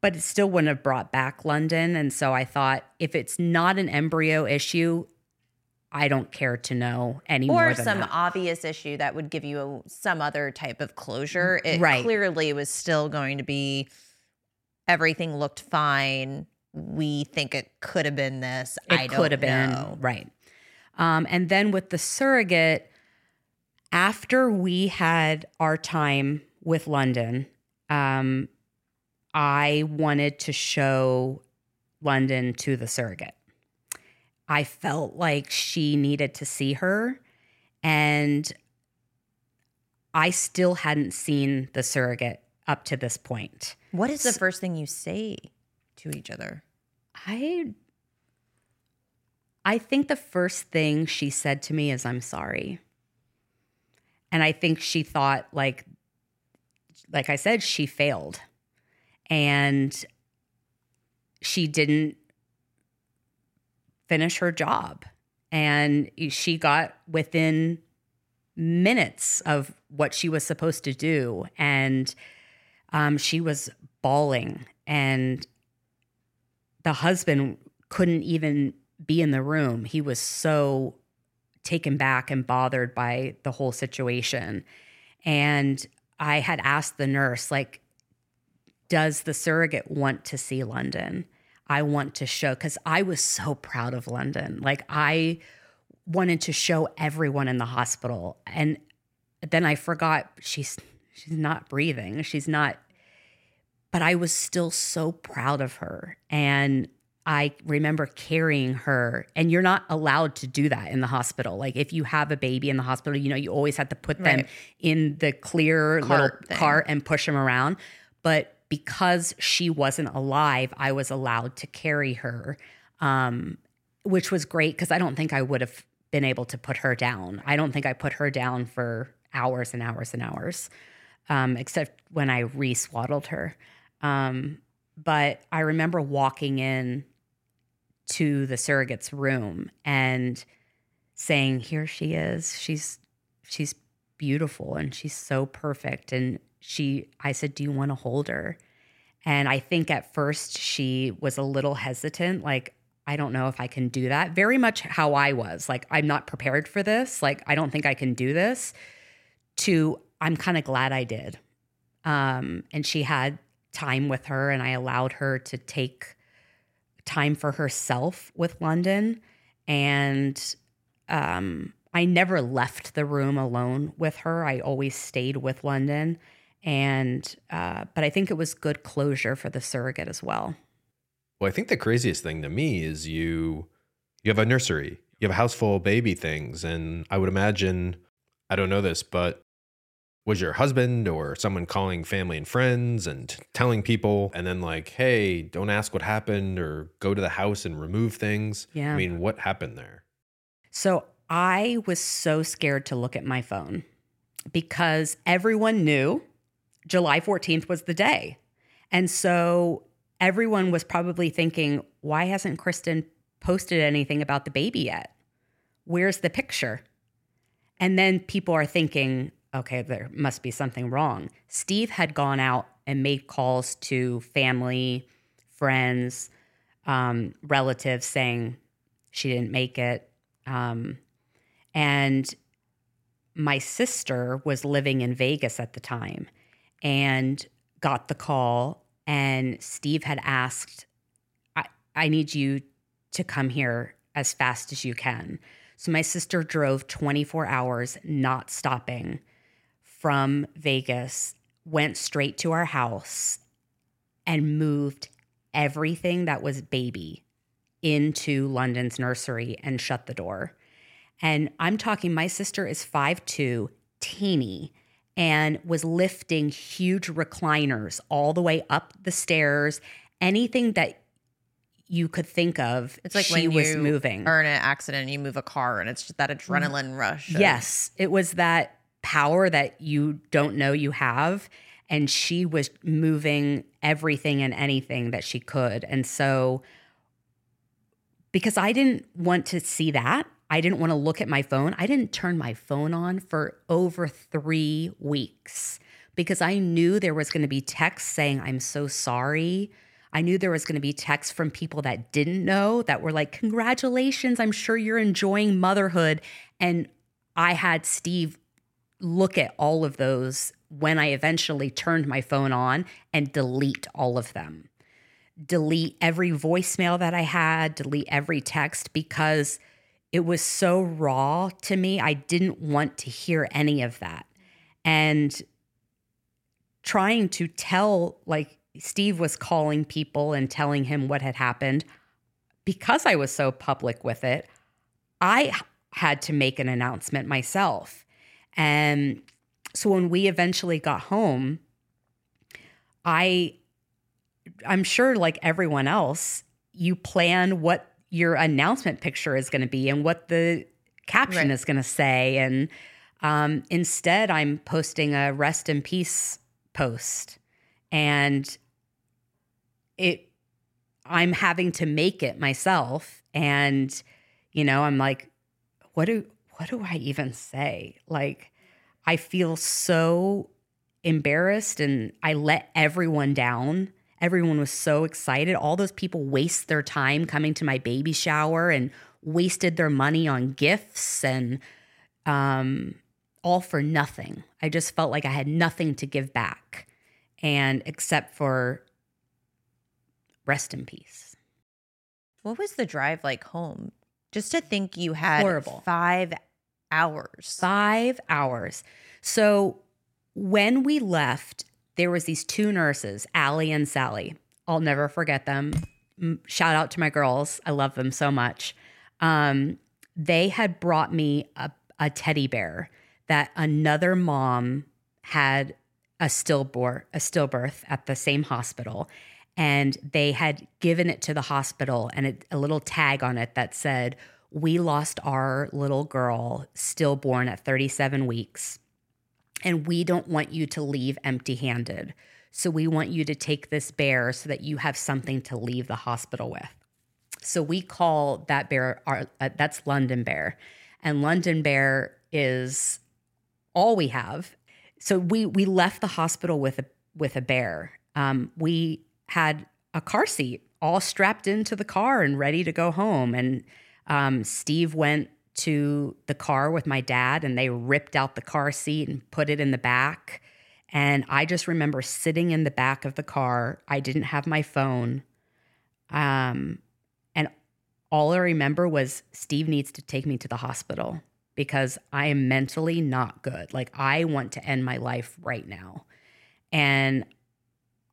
but it still wouldn't have brought back london and so i thought if it's not an embryo issue i don't care to know anymore or some that. obvious issue that would give you a, some other type of closure it Right. clearly was still going to be everything looked fine we think it could have been this it i don't could have been know. right um, and then with the surrogate after we had our time with london um, i wanted to show london to the surrogate i felt like she needed to see her and i still hadn't seen the surrogate up to this point what is the first thing you say to each other I I think the first thing she said to me is I'm sorry. And I think she thought like like I said she failed. And she didn't finish her job. And she got within minutes of what she was supposed to do and um, she was bawling and the husband couldn't even be in the room. He was so taken back and bothered by the whole situation. And I had asked the nurse, like, does the surrogate want to see London? I want to show, because I was so proud of London. Like, I wanted to show everyone in the hospital. And then I forgot she's she's not breathing. She's not but I was still so proud of her. And I remember carrying her, and you're not allowed to do that in the hospital. Like, if you have a baby in the hospital, you know, you always have to put them Right. in the clear little Cart thing. cart and push them around. But because she wasn't alive, I was allowed to carry her, um, which was great because I don't think I would have been able to put her down. I don't think I put her down for hours and hours and hours, um, except when I re swaddled her. Um, but I remember walking in to the surrogate's room and saying, "Here she is. She's she's beautiful and she's so perfect." And she, I said, "Do you want to hold her?" And I think at first she was a little hesitant, like, I don't know if I can do that. Very much how I was. Like, I'm not prepared for this. Like, I don't think I can do this. To, I'm kind of glad I did. Um, and she had time with her, and I allowed her to take time for herself with London. And um, I never left the room alone with her. I always stayed with London. And, uh, but I think it was good closure for the surrogate as well. Well, I think the craziest thing to me is you you have a nursery, you have a house full of baby things, and I would imagine I don't know this, but was your husband or someone calling family and friends and telling people and then like, hey, don't ask what happened or go to the house and remove things? Yeah. I mean, what happened there? So I was so scared to look at my phone because everyone knew July 14th was the day. And so everyone was probably thinking, why hasn't Kristin posted anything about the baby yet? Where's the picture? And then people are thinking, okay, there must be something wrong. Steve had gone out and made calls to family, friends, um, relatives saying she didn't make it. Um, and my sister was living in Vegas at the time and got the call. And Steve had asked, I, I need you to come here as fast as you can. So my sister drove 24 hours, not stopping from Vegas, went straight to our house and moved everything that was baby into London's nursery and shut the door. And I'm talking, my sister is 5'2, teeny, and was lifting huge recliners all the way up the stairs. Anything that you could think of, It's like she when was moving. are in an accident you move a car and it's just that mm. adrenaline rush. of- Yes, it was that power that you don't know you have. And she was moving everything and anything that she could. And so, because I didn't want to see that, I didn't want to look at my phone. I didn't turn my phone on for over three weeks because I knew there was going to be texts saying, I'm so sorry. I knew there was going to be texts from people that didn't know that were like, Congratulations, I'm sure you're enjoying motherhood. And I had Steve look at all of those when I eventually turned my phone on and delete all of them. Delete every voicemail that I had, delete every text because it was so raw to me. I didn't want to hear any of that. And trying to tell, like, Steve was calling people and telling him what had happened. Because I was so public with it, I had to make an announcement myself. And so when we eventually got home, I I'm sure like everyone else, you plan what your announcement picture is going to be and what the caption Right. is going to say. And um, instead I'm posting a rest in peace post. And it I'm having to make it myself. And you know I'm like what do what do I even say? Like I feel so embarrassed and I let everyone down everyone was so excited all those people waste their time coming to my baby shower and wasted their money on gifts and um all for nothing I just felt like I had nothing to give back and except for rest in peace What was the drive like home? Just to think you had Horrible. five hours. five hours. So when we left, there was these two nurses, Allie and Sally. I'll never forget them. Shout out to my girls. I love them so much. Um, they had brought me a, a teddy bear that another mom had a stillborn a stillbirth at the same hospital and they had given it to the hospital and it, a little tag on it that said we lost our little girl stillborn at 37 weeks and we don't want you to leave empty handed So we want you to take this bear so that you have something to leave the hospital with. So we call that bear, our, uh, that's London Bear. And London Bear is all we have. So we we left the hospital with a with a bear. Um, we had a car seat all strapped into the car and ready to go home. And um, Steve went to the car with my dad and they ripped out the car seat and put it in the back. And I just remember sitting in the back of the car. I didn't have my phone. Um, and all I remember was Steve needs to take me to the hospital because I am mentally not good. Like, I want to end my life right now. And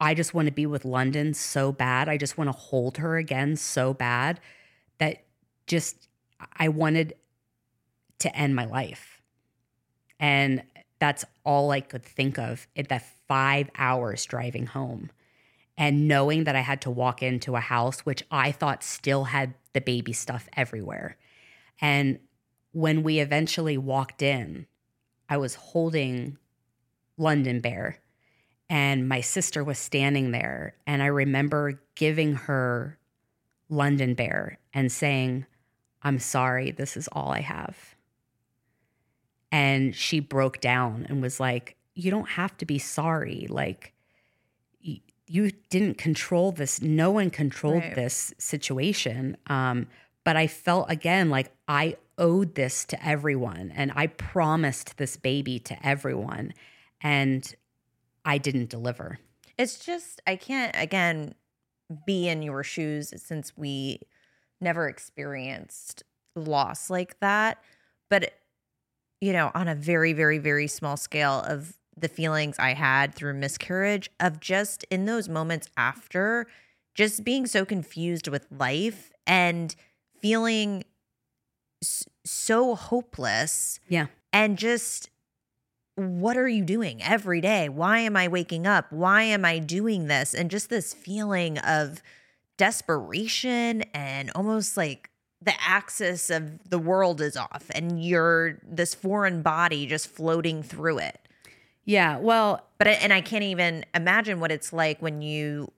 I just want to be with London so bad. I just want to hold her again so bad that just I wanted to end my life. And that's all I could think of at that five hours driving home. And knowing that I had to walk into a house which I thought still had the baby stuff everywhere. And when we eventually walked in, I was holding London Bear, and my sister was standing there. And I remember giving her London Bear and saying, I'm sorry, this is all I have. And she broke down and was like, You don't have to be sorry. Like, y- you didn't control this. No one controlled Right. this situation. Um, but I felt again like I owed this to everyone and I promised this baby to everyone. And I didn't deliver. It's just I can't again be in your shoes since we never experienced loss like that. But you know, on a very, very, very small scale of the feelings I had through miscarriage, of just in those moments after, just being so confused with life and feeling so hopeless Yeah. and just what are you doing every day? Why am I waking up? Why am I doing this? And just this feeling of desperation and almost like the axis of the world is off and you're this foreign body just floating through it. Yeah. Well, But I, and I can't even imagine what it's like when you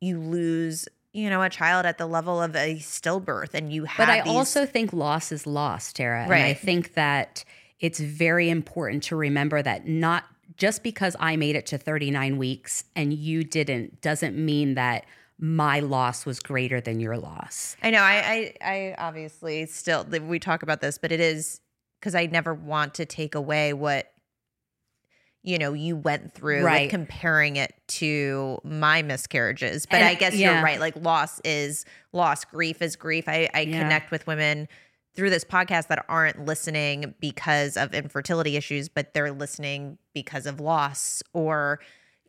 you lose, you know, a child at the level of a stillbirth and you have But I these- also think loss is loss, Tara. And I think that it's very important to remember that not just because I made it to 39 weeks and you didn't doesn't mean that my loss was greater than your loss. I know. I, I, I obviously still we talk about this, but it is because I never want to take away what you know you went through, Right. with comparing it to my miscarriages. But And- I guess yeah. you're right. Like loss is loss, grief is grief. I, I Yeah. connect with women through this podcast that aren't listening because of infertility issues, but they're listening because of loss or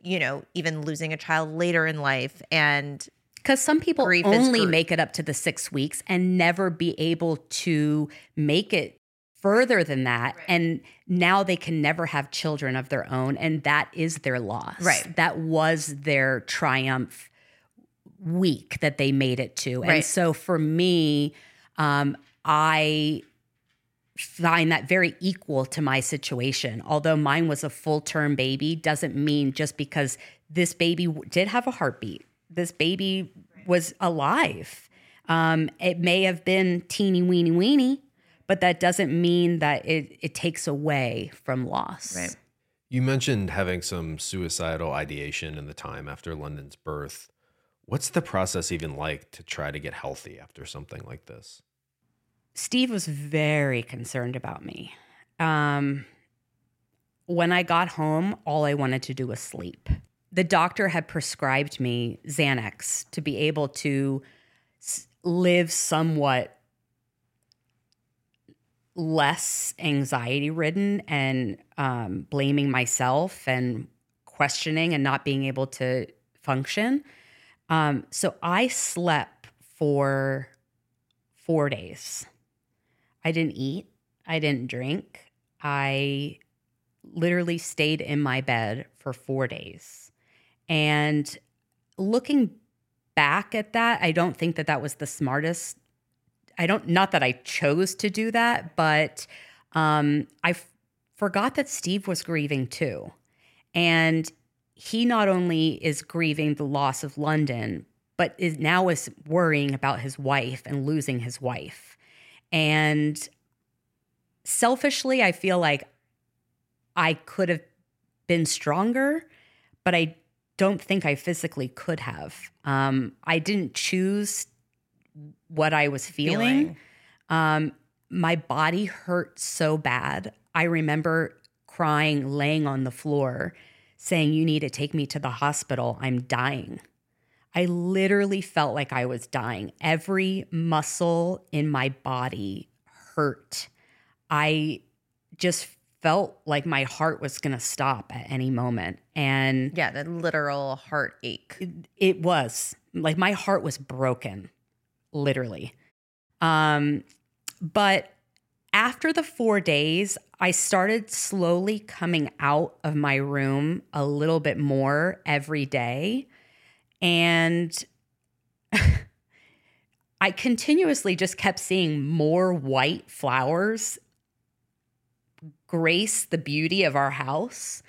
you know even losing a child later in life and Because some people only make it up to the six weeks and never be able to make it further than that. And now they can never have children of their own. And that is their loss. Right. That was their triumph week that they made it to. And so for me, um, I find that very equal to my situation. Although mine was a full term baby, doesn't mean just because this baby did have a heartbeat, this baby was alive. Um, it may have been teeny weeny weeny, but that doesn't mean that it, it takes away from loss. Right. You mentioned having some suicidal ideation in the time after London's birth. What's the process even like to try to get healthy after something like this? Steve was very concerned about me. Um, when I got home, all I wanted to do was sleep. The doctor had prescribed me Xanax to be able to live somewhat less anxiety ridden and um, blaming myself and questioning and not being able to function. Um, so I slept for four days. I didn't eat. I didn't drink. I literally stayed in my bed for four days. And looking back at that, I don't think that that was the smartest. I don't, not that I chose to do that, but um, I f- forgot that Steve was grieving too. And he not only is grieving the loss of London, but is now is worrying about his wife and losing his wife. And selfishly, I feel like I could have been stronger, but I don't think I physically could have. Um, I didn't choose what I was feeling. Feeling. Um, my body hurt so bad. I remember crying, laying on the floor, saying, You need to take me to the hospital. I'm dying. I literally felt like I was dying. Every muscle in my body hurt. I just felt like my heart was going to stop at any moment. And Yeah, the literal heartache. it was like my heart was broken, literally. Um, but after the four days, I started slowly coming out of my room a little bit more every day. And I continuously just kept seeing more white flowers grace the beauty of our house.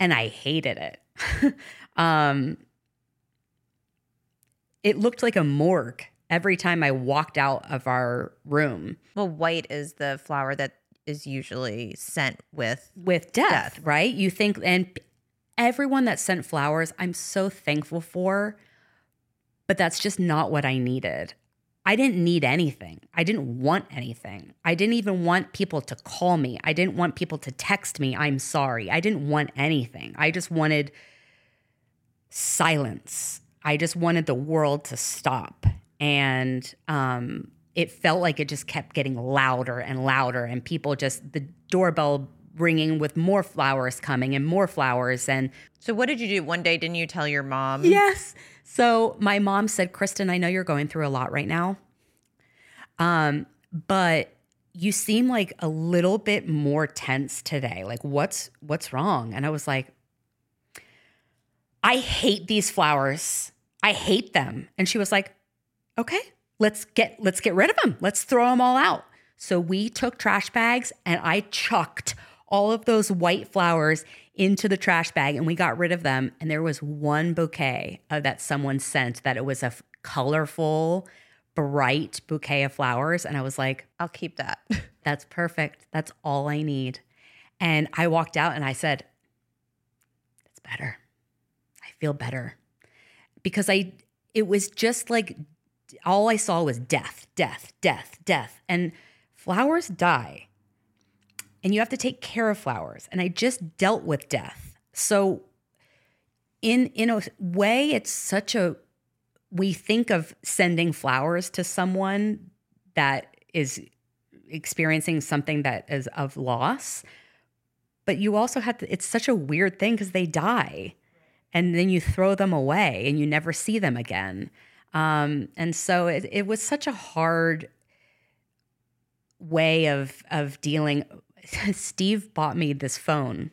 And I hated it. um, it looked like a morgue every time I walked out of our room Well, white is the flower that is usually sent with. with death, Death. right? You think, and everyone that sent flowers, I'm so thankful for, but that's just not what I needed. I didn't need anything. I didn't want anything. I didn't even want people to call me. I didn't want people to text me, I'm sorry. I didn't want anything. I just wanted silence. I just wanted the world to stop. And um, it felt like it just kept getting louder and louder, and people just, the doorbell ringing with more flowers coming and more flowers. And So, what did you do one day? Didn't you tell your mom? Yes. So my mom said, Kristin, I know you're going through a lot right now. Um, but you seem like a little bit more tense today. Like what's what's wrong? And I was like, I hate these flowers. I hate them. And she was like, okay, let's get let's get rid of them. Let's throw them all out. So we took trash bags and I chucked all of those white flowers into the trash bag and we got rid of them. And there was one bouquet uh, that someone sent that it was a f- colorful, bright bouquet of flowers. And I was like, I'll keep that. that's perfect. That's all I need. And I walked out and I said, It's better. I feel better. Because I, it was just like all I saw was death, death, death, death. And flowers die. And you have to take care of flowers. And I just dealt with death. So, in, in a way, it's such a, we think of sending flowers to someone that is experiencing something that is of loss but you also have to it's such a weird thing because they die and then you throw them away and you never see them again um, and so it, it was such a hard way of of dealing steve bought me this phone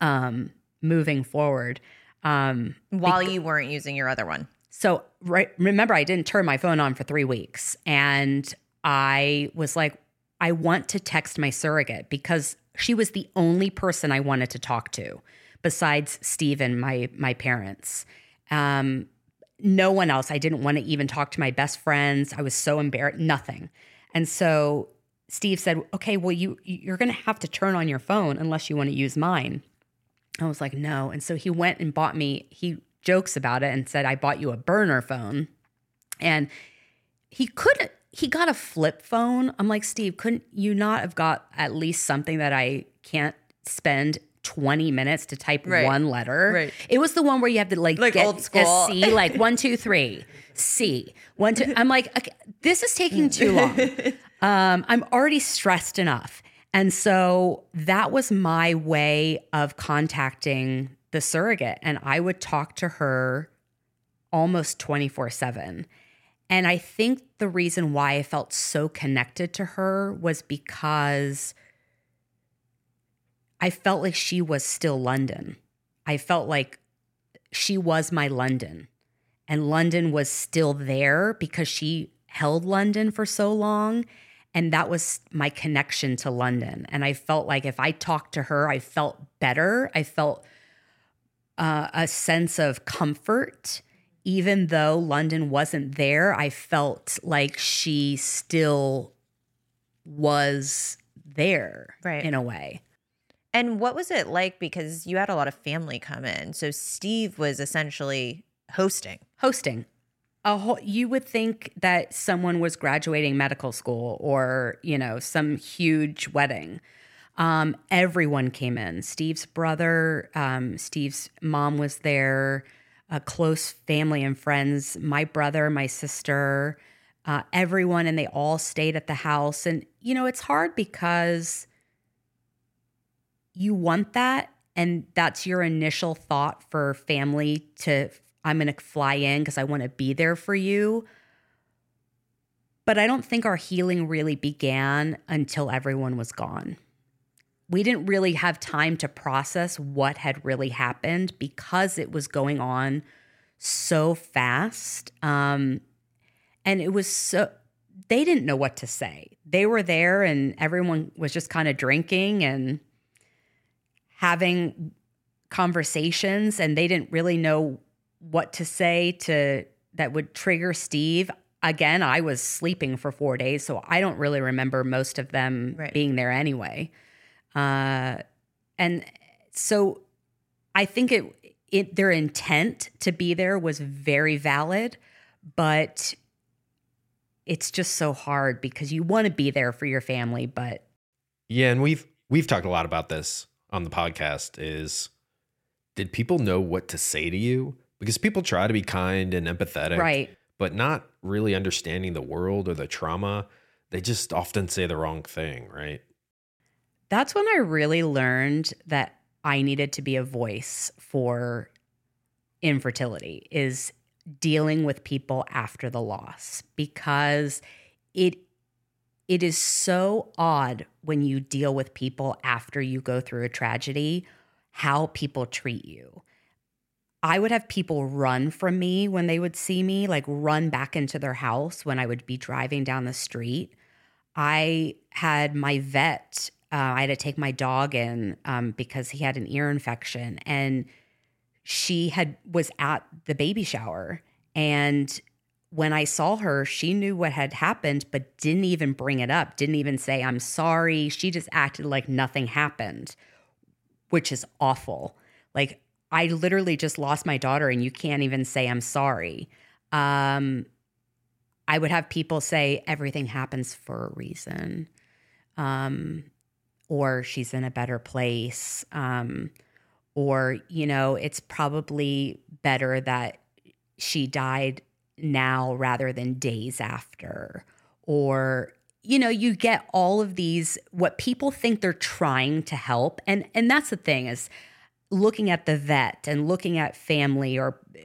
um, moving forward um, While you weren't using your other one. so right, remember, I didn't turn my phone on for three weeks, and I was like, I want to text my surrogate because she was the only person I wanted to talk to, besides Steve and my my parents. Um, no one else. I didn't want to even talk to my best friends. I was so embarrassed. Nothing. And so Steve said, "Okay, well you you're going to have to turn on your phone unless you want to use mine." I was like, no. And so he went and bought me, he jokes about it and said, I bought you a burner phone. And he couldn't, he got a flip phone. I'm like, Steve, couldn't you not have got at least something that I can't spend 20 minutes to type Right. one letter? Right. It was the one where you have to like, Like get old school. a C, like one, two, three, C, one, two. I'm like, okay, this is taking too long. Um, I'm already stressed enough. And so that was my way of contacting the surrogate. And I would talk to her almost 24 7. And I think the reason why I felt so connected to her was because I felt like she was still London. I felt like she was my London. And London was still there because she held London for so long. And that was my connection to London. And I felt like if I talked to her, I felt better. I felt uh, a sense of comfort. Even though London wasn't there, I felt like she still was there Right. in a way. And what was it like? Because you had a lot of family come in. So Steve was essentially hosting. hosting a whole you would think that someone was graduating medical school or you know some huge wedding. Um, everyone came in. Steve's brother um, steve's mom was there a close family and friends my brother my sister uh, everyone and they all stayed at the house. And you know it's hard because you want that and that's your initial thought for family to i'm going to fly in because i want to be there for you. But i don't think our healing really began until everyone was gone. We didn't really have time to process what had really happened because it was going on so fast um, and it was so they didn't know what to say. They were there and everyone was just kind of drinking and having conversations and they didn't really know what to say to that would trigger Steve. Again, I was sleeping for 4 days, so I don't really remember most of them Right. being there anyway. Uh and so I think it it their intent to be there was very valid, but it's just so hard because you want to be there for your family, but Yeah, and we've we've talked a lot about this on the podcast is did people know what to say to you? Because people try to be kind and empathetic, right. but not really understanding the world or the trauma. They just often say the wrong thing, right? That's when I really learned that I needed to be a voice for infertility is dealing with people after the loss because it it is so odd when you deal with people after you go through a tragedy how people treat you. I would have people run from me when they would see me, like run back into their house when I would be driving down the street. I had my vet, uh, I had to take my dog in um, because he had an ear infection, and she had was at the baby shower. And when I saw her, she knew what had happened, but didn't even bring it up, didn't even say, I'm sorry. She just acted like nothing happened, which is awful. Like, I literally just lost my daughter, and you can't even say, I'm sorry. Um, I would have people say, everything happens for a reason. Um, or she's in a better place. Um, or, you know, it's probably better that she died now rather than days after. Or, you know, you get all of these what people think they're trying to help. And and that's the thing is looking at the vet and looking at family or uh,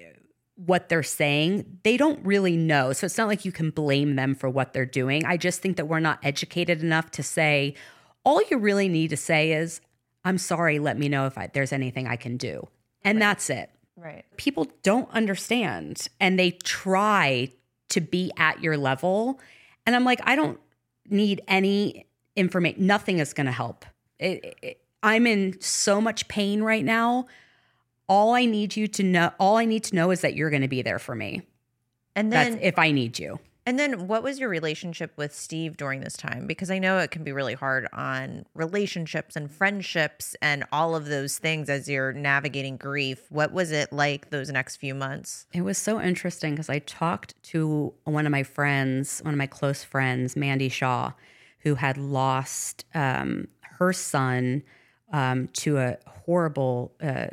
what they're saying, they don't really know. So it's not like you can blame them for what they're doing. I just think that we're not educated enough to say, all you really need to say is, I'm sorry, let me know if I, there's anything I can do. And that's it. Right. People don't understand and they try to be at your level. And I'm like, I don't need any information. Nothing is going to help. It, it, I'm in so much pain right now. All I need you to know, all I need to know is that you're going to be there for me. And then That's if I need you. And then what was your relationship with Steve during this time? Because I know it can be really hard on relationships and friendships and all of those things as you're navigating grief. What was it like those next few months? It was so interesting because I talked to one of my friends, one of my close friends, Mandy Shaw, who had lost um, her son um, to a horrible uh,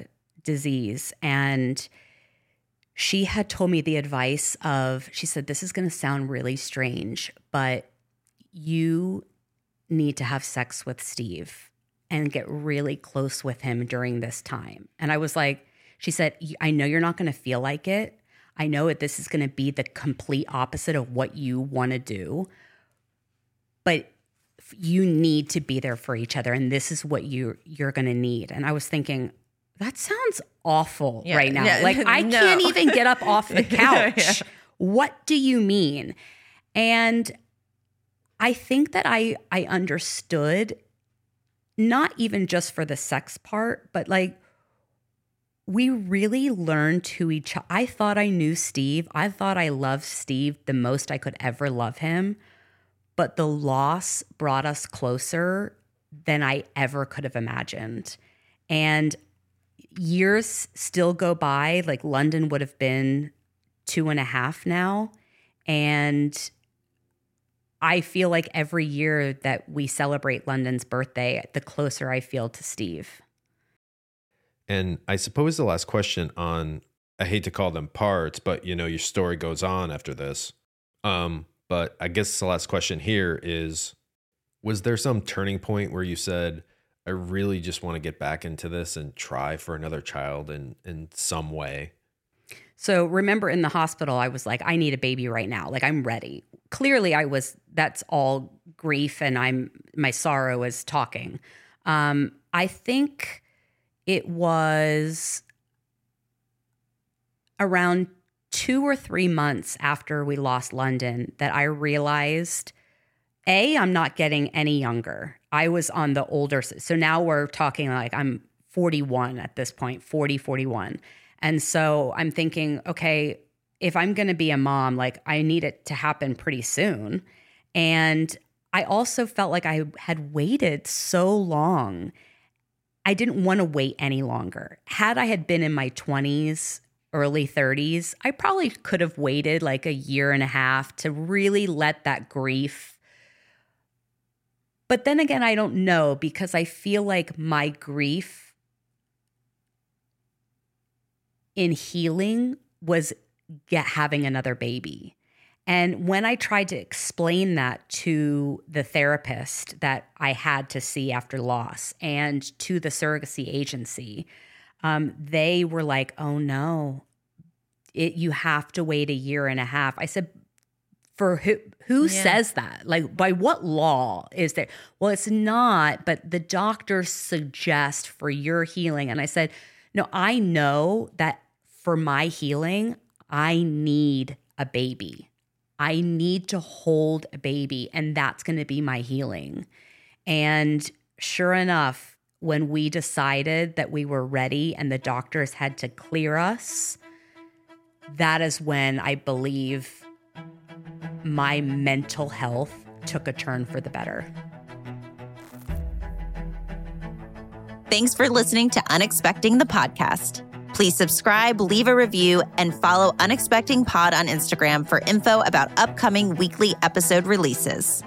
disease. And she had told me the advice of, she said, This is going to sound really strange, but you need to have sex with Steve and get really close with him during this time. And I was like, she said, I know you're not going to feel like it. I know that this is going to be the complete opposite of what you want to do, but you need to be there for each other, and this is what you you're going to need. And I was thinking, that sounds awful Yeah, right now. like I no. can't even get up off the couch. Yeah. What do you mean? And I think that I I understood not even just for the sex part, but like we really learned to each I thought I knew Steve. I thought I loved Steve the most I could ever love him. But the loss brought us closer than I ever could have imagined. And years still go by. Like London would have been two and a half now. And I feel like every year that we celebrate London's birthday, the closer I feel to Steve. And I suppose the last question on I hate to call them parts, but you know, your story goes on after this. Um, but I guess the last question here is was there some turning point where you said, I really just want to get back into this and try for another child in in some way? So remember in the hospital, I was like, I need a baby right now. Like I'm ready. Clearly, I was. That's all grief, and I'm my sorrow is talking. Um, I think it was around two or three months after we lost London that I realized a, I'm not getting any younger. I was on the older. So now we're talking like I'm 41 at this point, 40, 41. And so I'm thinking, okay, if I'm going to be a mom, like I need it to happen pretty soon. And I also felt like I had waited so long. I didn't want to wait any longer. Had I had been in my 20s, early 30s, I probably could have waited like a year and a half to really let that grief but then again, I don't know because I feel like my grief in healing was get having another baby. And when I tried to explain that to the therapist that I had to see after loss and to the surrogacy agency, um, they were like, "Oh no, it, you have to wait a year and a half." I said, for who who yeah. says that? Like by what law is there? Well it's not but the doctors suggest for your healing. And i said no i know that for my healing i need a baby. I need to hold a baby and that's going to be my healing. And sure enough when we decided that we were ready and the doctors had to clear us that is when i believe my mental health took a turn for the better. Thanks for listening to Unexpecting the podcast. Please subscribe, leave a review, and follow Unexpecting Pod on Instagram for info about upcoming weekly episode releases.